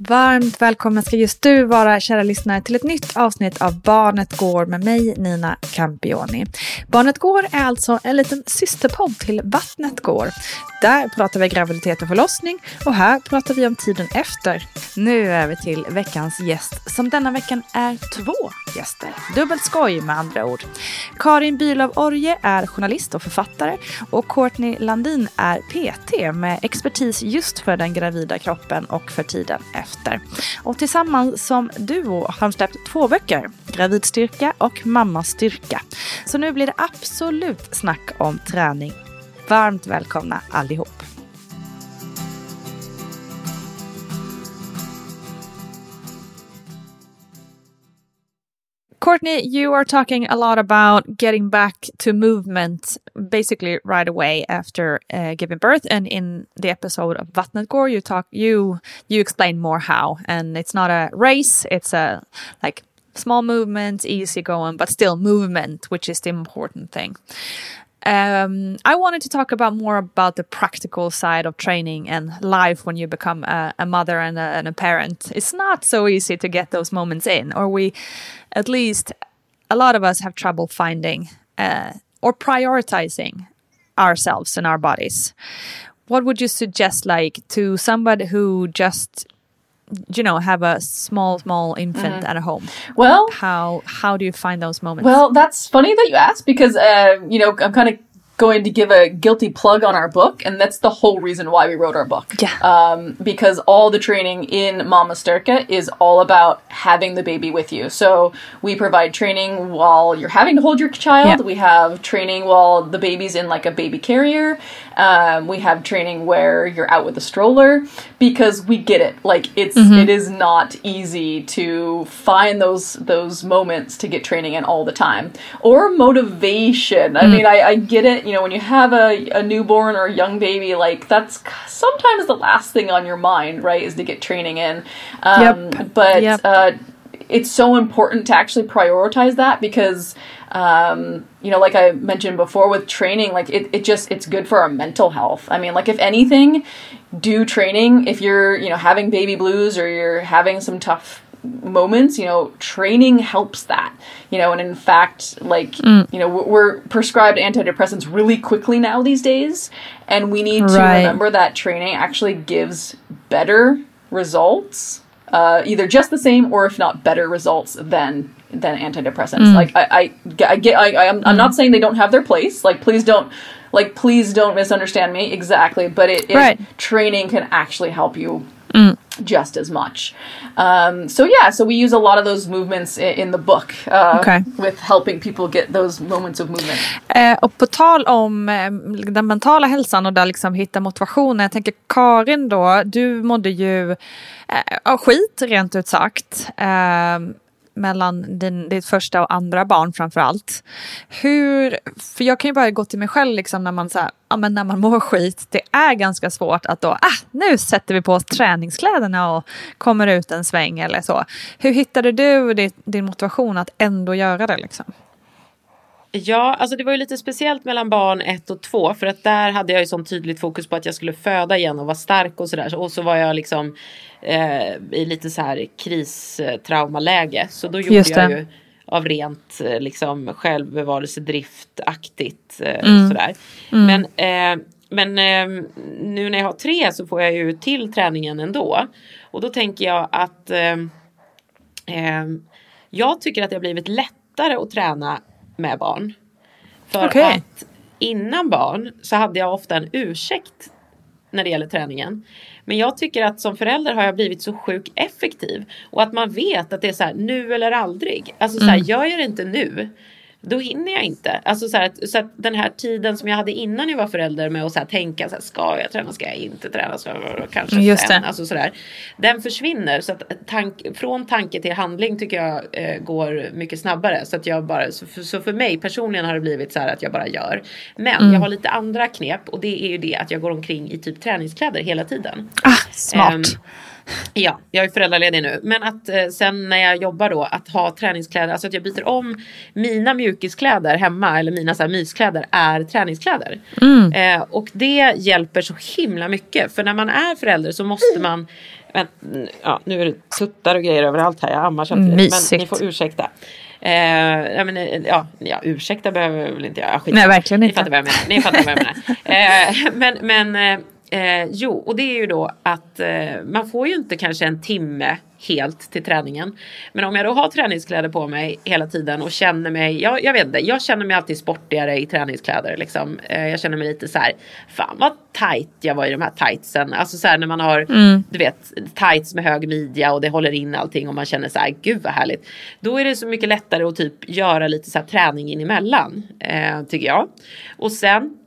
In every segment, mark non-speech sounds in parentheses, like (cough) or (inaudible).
Varmt välkommen ska just du vara, kära lyssnare, till ett nytt avsnitt av Barnet Går med mig, Nina Campioni. Barnet Går är alltså en liten systerpodd till Vattnet Går. Där pratar vi graviditet och förlossning och här pratar vi om tiden efter. Nu är vi till veckans gäst som denna veckan är två gäster. Dubbelt skoj med andra ord. Karin Bülow Orje är journalist och författare och Courtney Landin är PT med expertis just för den gravida kroppen och för tiden efter. Och tillsammans som duo har de släppt två böcker, Gravidstyrka och Mammastyrka. Så nu blir det absolut snack om träning. Varmt välkomna allihop. Courtney, you are talking a lot about getting back to movement basically right away after uh, giving birth, and in the episode of Vattnet går, you talk you you explain more how, and it's not a race; it's a like small movement, easy going, but still movement, which is the important thing. Um, I wanted to talk about more about the practical side of training and life when you become a, a mother and a, and a parent. It's not so easy to get those moments in, or we, at least, a lot of us have trouble finding uh, or prioritizing ourselves and our bodies. What would you suggest, like, to somebody who just you know have a small small infant at home. Well, how how do you find those moments? Well, that's funny that you asked because, uh, you know, I'm kind of going to give a guilty plug on our book, and that's the whole reason why we wrote our book. Yeah. Um, because all the training in Mama Sturka is all about having the baby with you. So we provide training while you're having to hold your child. Yeah. We have training while the baby's in like a baby carrier. Um, we have training where you're out with a stroller because we get it. Like it's it is not easy to find those those moments to get training in all the time or motivation. I mean, I, I get it. You know, when you have a, a newborn or a young baby, like that's sometimes the last thing on your mind, right? Is to get training in. Um, Yep. But Yep. uh, it's so important to actually prioritize that because um, you know like i mentioned before with training like it, it just it's good for our mental health i mean like if anything do training if you're you know having baby blues or you're having some tough moments you know training helps that you know and in fact like mm. you know we're- prescribed antidepressants really quickly now these days and we need to remember that training actually gives better results uh, either just the same or if not better results than than antidepressants. Mm. Like i i, I get I, I am I'm not mm. saying they don't have their place like please don't like please don't misunderstand me exactly but it, it Right. training can actually help you just as much. Um, so yeah, so we use a lot of those movements in, in the book uh, Okay. with helping people get those moments of movement. Eh, och på tal om eh, den mentala hälsan och där liksom hitta motivationen. Jag tänker Karin då, du mådde ju eh, skit rent ut sagt. Eh, mellan din, ditt första och andra barn framför allt. Hur, för jag kan ju bara gå till mig själv liksom när man så här, ja, men när man mår skit. Det är ganska svårt att då, ah, nu sätter vi på oss träningskläderna och kommer ut en sväng eller så. Hur hittade du din, din motivation att ändå göra det liksom? Ja, alltså det var ju lite speciellt mellan barn ett och två för att där hade jag ju sånt tydligt fokus på att jag skulle föda igen och vara stark och sådär. Och så var jag liksom eh, i lite så här kristraumaläge. Så då gjorde jag ju av rent eh, liksom självbevarelsedriftaktigt eh, Mm. sådär. Men, eh, men eh, nu när jag har tre så får jag ju till träningen ändå. Och då tänker jag att eh, eh, jag tycker att det har blivit lättare att träna med barn. För Okej. att innan barn så hade jag ofta en ursäkt när det gäller träningen. Men jag tycker att som förälder har jag blivit så sjuk effektiv. Och att man vet att det är så här nu eller aldrig. Alltså så här, gör jag det inte nu. Då hinner jag inte. Alltså så, att- så att den här tiden som jag hade innan jag var förälder med att så tänka så här, ska jag träna, ska jag inte träna, ska jag, kanske Just sen. Alltså så där. Den försvinner. Så att tank, från tanke till handling tycker jag eh, går mycket snabbare. Så, att jag bara, så, för, så för mig personligen har det blivit så här att jag bara gör. Men Mm. jag har lite andra knep och det är ju det att jag går omkring i typ träningskläder hela tiden. Ah, smart. Ehm, ja, jag är föräldraledig nu. Men att eh, sen när jag jobbar då att ha träningskläder, alltså att jag byter om mina mjukiskläder hemma eller mina så här myskläder är träningskläder. Eh, och det hjälper så himla mycket. För när man är förälder så måste man vänt, Ja, nu är det tuttar och grejer överallt här. Jag ammar samtidigt. Mysigt. Men ni får ursäkta. Eh, ja, men, eh, ja, ja, ursäkta behöver jag väl inte göra. Nej, verkligen Ni inte. fattar vad jag menar. Ni fattar vad jag menar. (laughs) Eh, men men eh, jo, och det är ju då att eh, man får ju inte kanske en timme helt till träningen. Men om jag då har träningskläder på mig hela tiden och känner mig, jag, jag vet inte, jag känner mig alltid sportigare i träningskläder liksom. Eh, jag känner mig lite så här, fan vad tight jag var i de här tightsen. Alltså så här när man har, du vet, tights med hög midja och det håller in allting och man känner så här, gud vad härligt. Då är det så mycket lättare att typ göra lite så här träning in emellan, eh, tycker jag. Och sen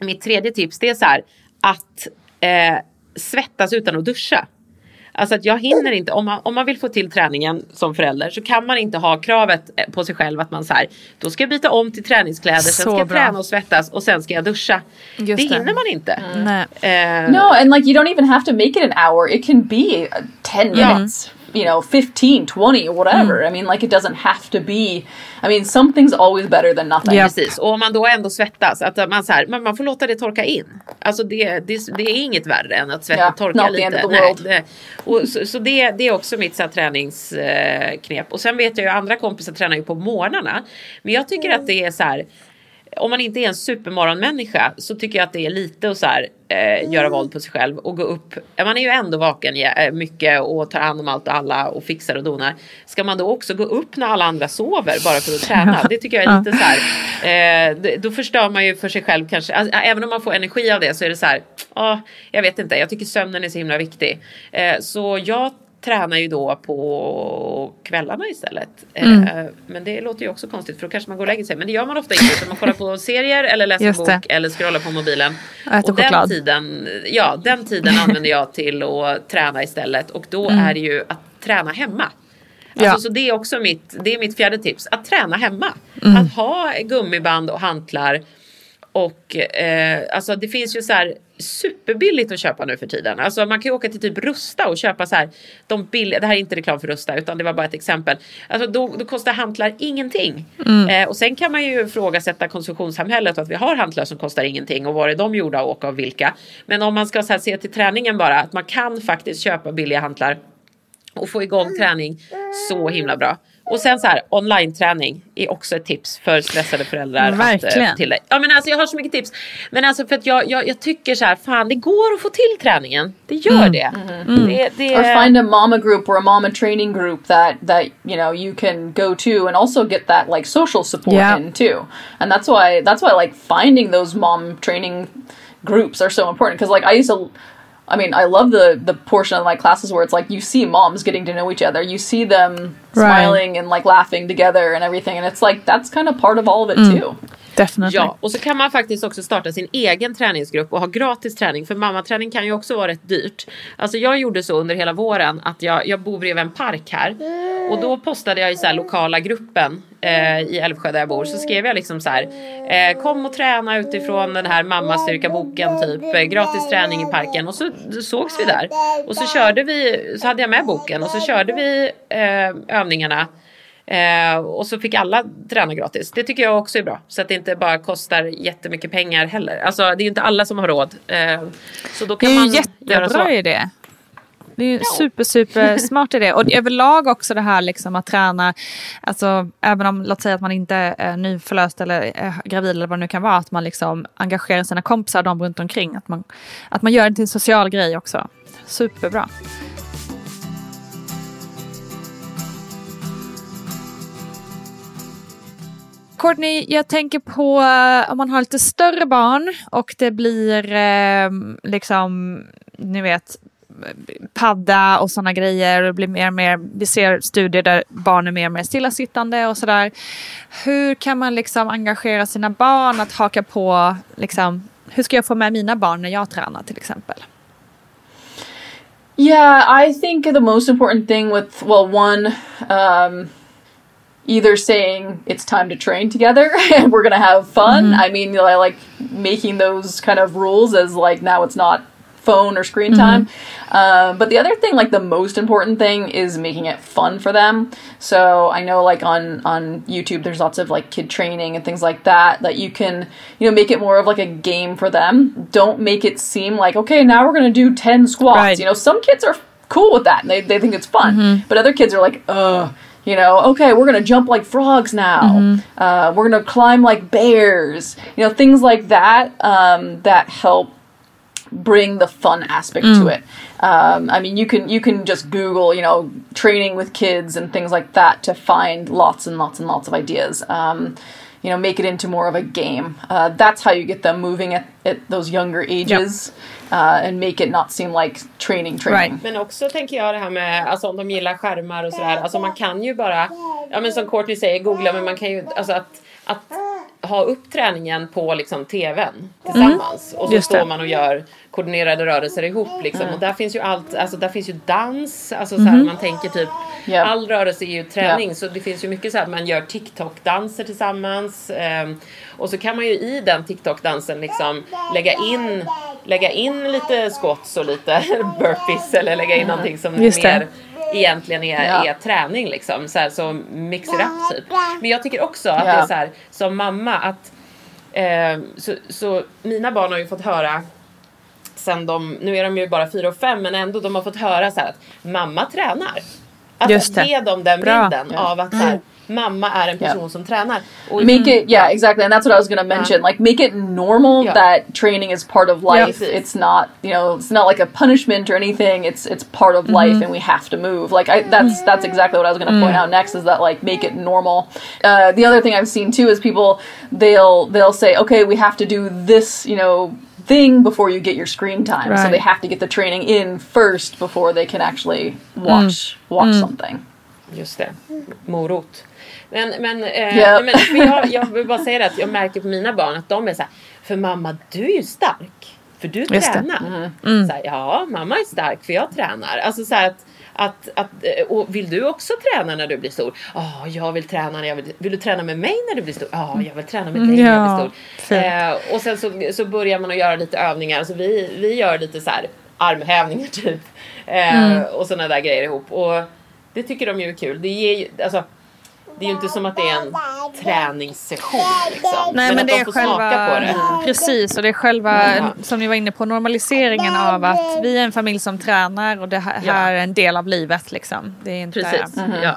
mitt tredje tips det är så här att eh, svettas utan att duscha. Alltså att jag hinner inte, om man, om man vill få till träningen som förälder så kan man inte ha kravet eh, på sig själv att man så här, då ska jag byta om till träningskläder, sen Så ska jag bra. träna och svettas och sen ska jag duscha. Just det det. hinner man inte. Nej. Eh, No, and like you don't even have to make it an hour. It can be uh, 10 Yeah. You know, 15, 20, whatever. I mean, like it doesn't have to be, I mean, something's always better than nothing. Yeah. Precis, och om man då ändå svettas, att man, så här, man, man får låta det torka in. Alltså det, det, det är inget värre än att Ja, torkar not the lite. Nej, det, och, så så det, det är också mitt så här, träningsknep. Och sen vet jag ju andra kompisar tränar ju på morgnarna. Men jag tycker att det är så här om man inte är en supermorgonmänniska så tycker jag att det är lite att så här, eh, göra våld på sig själv och gå upp. Man är ju ändå vaken eh, mycket och tar hand om allt och alla och fixar och donar. Ska man då också gå upp när alla andra sover bara för att träna? (laughs) Det tycker jag är lite så här. Eh, då förstör man ju för sig själv kanske. Alltså, även om man får energi av det så är det så här. ja, jag vet inte. Jag tycker sömnen är så himla viktig. Eh, så jag tränar ju då på kvällarna istället. Mm. Eh, men det låter ju också konstigt för då kanske man går och lägger sig. Men det gör man ofta inte. Utan man kollar på serier eller läser Just bok det. eller scrollar på mobilen. Äter och den choklad. tiden, ja, den tiden (laughs) använder jag till att träna istället. Och då är det ju att träna hemma. Alltså, Mm. Ja. Så det är också mitt, det är mitt fjärde tips. Att träna hemma. Mm. Att ha gummiband och hantlar. Och eh, alltså det finns ju så här superbilligt att köpa nu för tiden. Alltså man kan ju åka till typ Rusta och köpa så här de billiga, det här är inte reklam för Rusta utan det var bara ett exempel. Alltså då, då kostar hantlar ingenting. Eh, och sen kan man ju ifrågasätta konsumtionssamhället och att vi har hantlar som kostar ingenting och var är de gjorda och åka av vilka. Men om man ska så här, se till träningen bara att man kan faktiskt köpa billiga hantlar och få igång träning så himla bra. Och sen så här, online-träning är också ett tips för stressade föräldrar. Verkligen. Att, eh, till Ja men alltså jag har så mycket tips. Men alltså för att jag, jag, jag tycker så här, fan det går att få till träningen. Det gör det. det, det or find a mama group or a mama training group that that you know you can go to and also get that like social support Yeah. in too and that's why that's why like finding those mom training groups are so important because like i used to i mean i love the the portion of my classes where it's like you see moms getting to know each other you see them Right. smiling and like laughing together and everything and it's like that's kind of part of all of it mm. too Definitely. Ja, och så kan man faktiskt också starta sin egen träningsgrupp och ha gratis träning. För mammaträning kan ju också vara rätt dyrt. Alltså jag gjorde så under hela våren att jag, jag bor bredvid en park här. Och då postade jag i så här lokala gruppen eh, i Älvsjö där jag bor. Så skrev jag liksom så här. Eh, kom och träna utifrån den här mammastyrka-boken typ. Eh, gratis träning i parken. Och så sågs vi där. Och så körde vi, så hade jag med boken. Och så körde vi eh, övningarna. Eh, och så fick alla träna gratis. Det tycker jag också är bra. Så att det inte bara kostar jättemycket pengar heller. Alltså det är ju inte alla som har råd. Så då Det kan är ju man jättebra idé. Det är ju super, super (laughs) smart idé. Och överlag också det här liksom att träna, alltså även om, låt säga att man inte är nyförlöst eller är gravid eller vad det nu kan vara, att man liksom engagerar sina kompisar och de runt omkring. Att man, att man gör det till en social grej också. Superbra. Courtney, jag tänker på eh, om man har lite större barn och det blir eh, liksom, ni vet, padda och sådana grejer. Det blir mer och mer, vi ser studier där barn är mer och mer stillasittande och sådär. Hur kan man liksom engagera sina barn att haka på, liksom, hur ska jag få med mina barn när jag tränar till exempel? Yeah, I think the most important thing with well, one, um, either saying it's time to train together (laughs) and we're gonna have fun. I mean, you know, I like making those kind of rules as like now it's not phone or screen time. Um, but the other thing, like the most important thing, is making it fun for them. So I know, like on on YouTube, there's lots of like kid training and things like that that you can, you know, make it more of like a game for them. Don't make it seem like okay, now we're gonna do ten squats. Right. You know, some kids are cool with that and they they think it's fun, but other kids are like, ugh. You know, okay, we're gonna jump like frogs now. Uh, we're gonna climb like bears. You know, things like that um, that help bring the fun aspect to it. Um, I mean, you can you can just Google, you know, training with kids and things like that to find lots and lots and lots of ideas. Um, you know, make it into more of a game. Uh, that's how you get them moving at, at those younger ages, uh, and make it not seem like training training. Right. Men också tänker jag det här med, alltså om de gillar skärmar och sådär. Alltså man kan ju bara, ja men som Courtney säger, googla men man kan ju, alltså att, att ha upp träningen på liksom tvn tillsammans. Och så Just det. står man och gör koordinerade rörelser ihop liksom. Och där finns ju allt, alltså där finns ju dans, alltså så här, man tänker typ Ja. all rörelse är ju träning Ja. så det finns ju mycket så här att man gör TikTok-danser tillsammans. ehm, och så kan man ju i den TikTok-dansen liksom lägga in, lägga in lite squats och lite (laughs) burpees eller lägga in någonting som Just det. mer egentligen är, Ja. är träning liksom. Så, här, så mix it up typ. Men jag tycker också att Ja. det är så här som mamma att eh, så, så mina barn har ju fått höra sen de, nu är de ju bara fyra och fem men ändå de har fått höra så här att mamma tränar. Att, Just det. ge dem den Bra. bilden av att så här, mamma är en person Ja. som tränar. Och, Make it, yeah, exactly, and that's what I was going to mention. Like, make it normal Yeah. that training is part of life. Yeah. It's not, you know, it's not like a punishment or anything. It's it's part of life, mm-hmm. and we have to move. Like, I, that's that's exactly what I was going to point mm. out next. Is that like make it normal. Uh, the other thing I've seen too is people they'll they'll say, okay, we have to do this, you know. Thing before you get your screen time, so they have to get the training in first before they can actually watch mm. watch mm. something. Just det, morot. Men, men, eh, Ja. men jag, jag vill bara säga det att jag märker på mina barn att de är så här, för mamma du är ju stark. För du Just tränar. Så här, ja, mamma är stark för jag tränar. Alltså så att, Att, att, eh, och vill du också träna när du blir stor? Ja, jag vill träna när jag vill. Vill du träna med mig när du blir stor? Ja, jag vill träna med dig när jag blir stor. Eh, och sen så, så börjar man att göra lite övningar. Alltså vi, vi gör lite så här armhävningar (laughs) typ. Eh, mm. Och sådana där grejer ihop. Och det tycker de ju är kul. Det ger ju, alltså, det är ju inte som att det är en träningssession. Liksom. Nej men, men det är själva, på det. precis och det är själva, mm. som ni var inne på, normaliseringen av att vi är en familj som tränar och det här, ja. är en del av livet liksom. Det är inte... Precis. Mm -hmm. ja.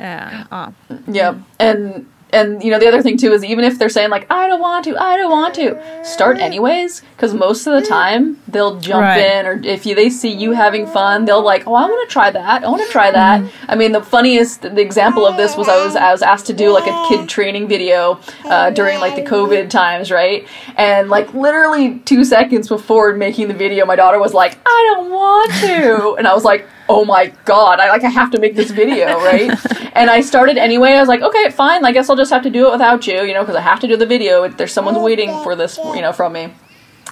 Uh, ja. Yeah, and and you know the other thing too is even if they're saying like I don't want to, I don't want to, start anyways because most of the time they'll jump right. in or if you, they see you having fun, they'll like, oh, I want to try that, I want to try that. Mm-hmm. I mean, the funniest the example of this was I was I was asked to do like a kid training video uh, during like the COVID times, right? And like literally two seconds before making the video, my daughter was like, I don't want to, and I was like oh my god, I like I have to make this video, (laughs) right? and I started anyway. I was like, okay, fine. I guess I'll just have to do it without you, you know, because I have to do the video. There's someone's waiting for this, you know, from me.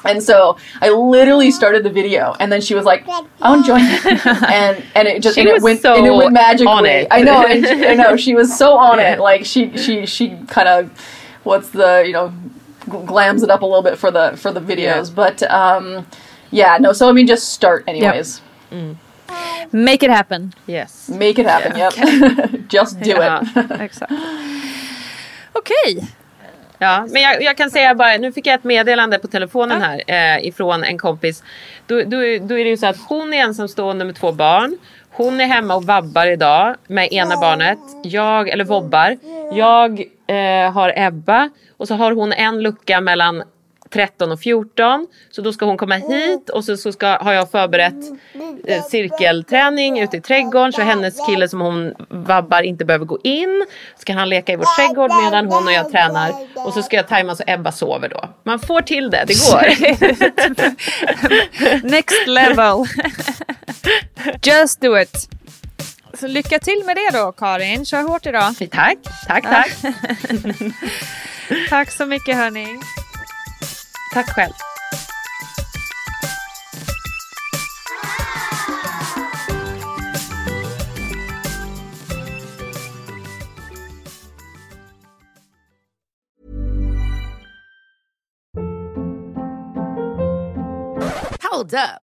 And so I literally started the video, and then she was like, "I'll join," (laughs) and and it just and it went so and it went magically. I know, and she, (laughs) I know she was so on it. Like she she she kind of what's the you know glams it up a little bit for the for the videos, yeah. but um, yeah, no. So I mean, just start anyways. Yep. Mm. Make it happen. Yes. Make it happen, yeah. yep. (laughs) Just do ja, it. (laughs) exakt. Okej. Okay. Ja, men jag, jag, kan säga bara, nu fick jag ett meddelande på telefonen här eh, ifrån en kompis. Då, då, då är det ju så att hon är ensamstående med två barn. Hon är hemma och vabbar idag med ena barnet. Jag, eller vobbar. Jag eh, har Ebba och så har hon en lucka mellan 13 och 14. Så då ska hon komma hit och så, så ska, har jag förberett eh, cirkelträning ute i trädgården så hennes kille som hon vabbar inte behöver gå in. Så kan han leka i vår trädgård medan hon och jag tränar. Och så ska jag tajma så Ebba sover då. Man får till det, det går. (laughs) Next level. Just do it. Så lycka till med det då Karin. Kör hårt idag. Tack, tack, tack. (laughs) tack så mycket hörni. Tack själv. Hold up.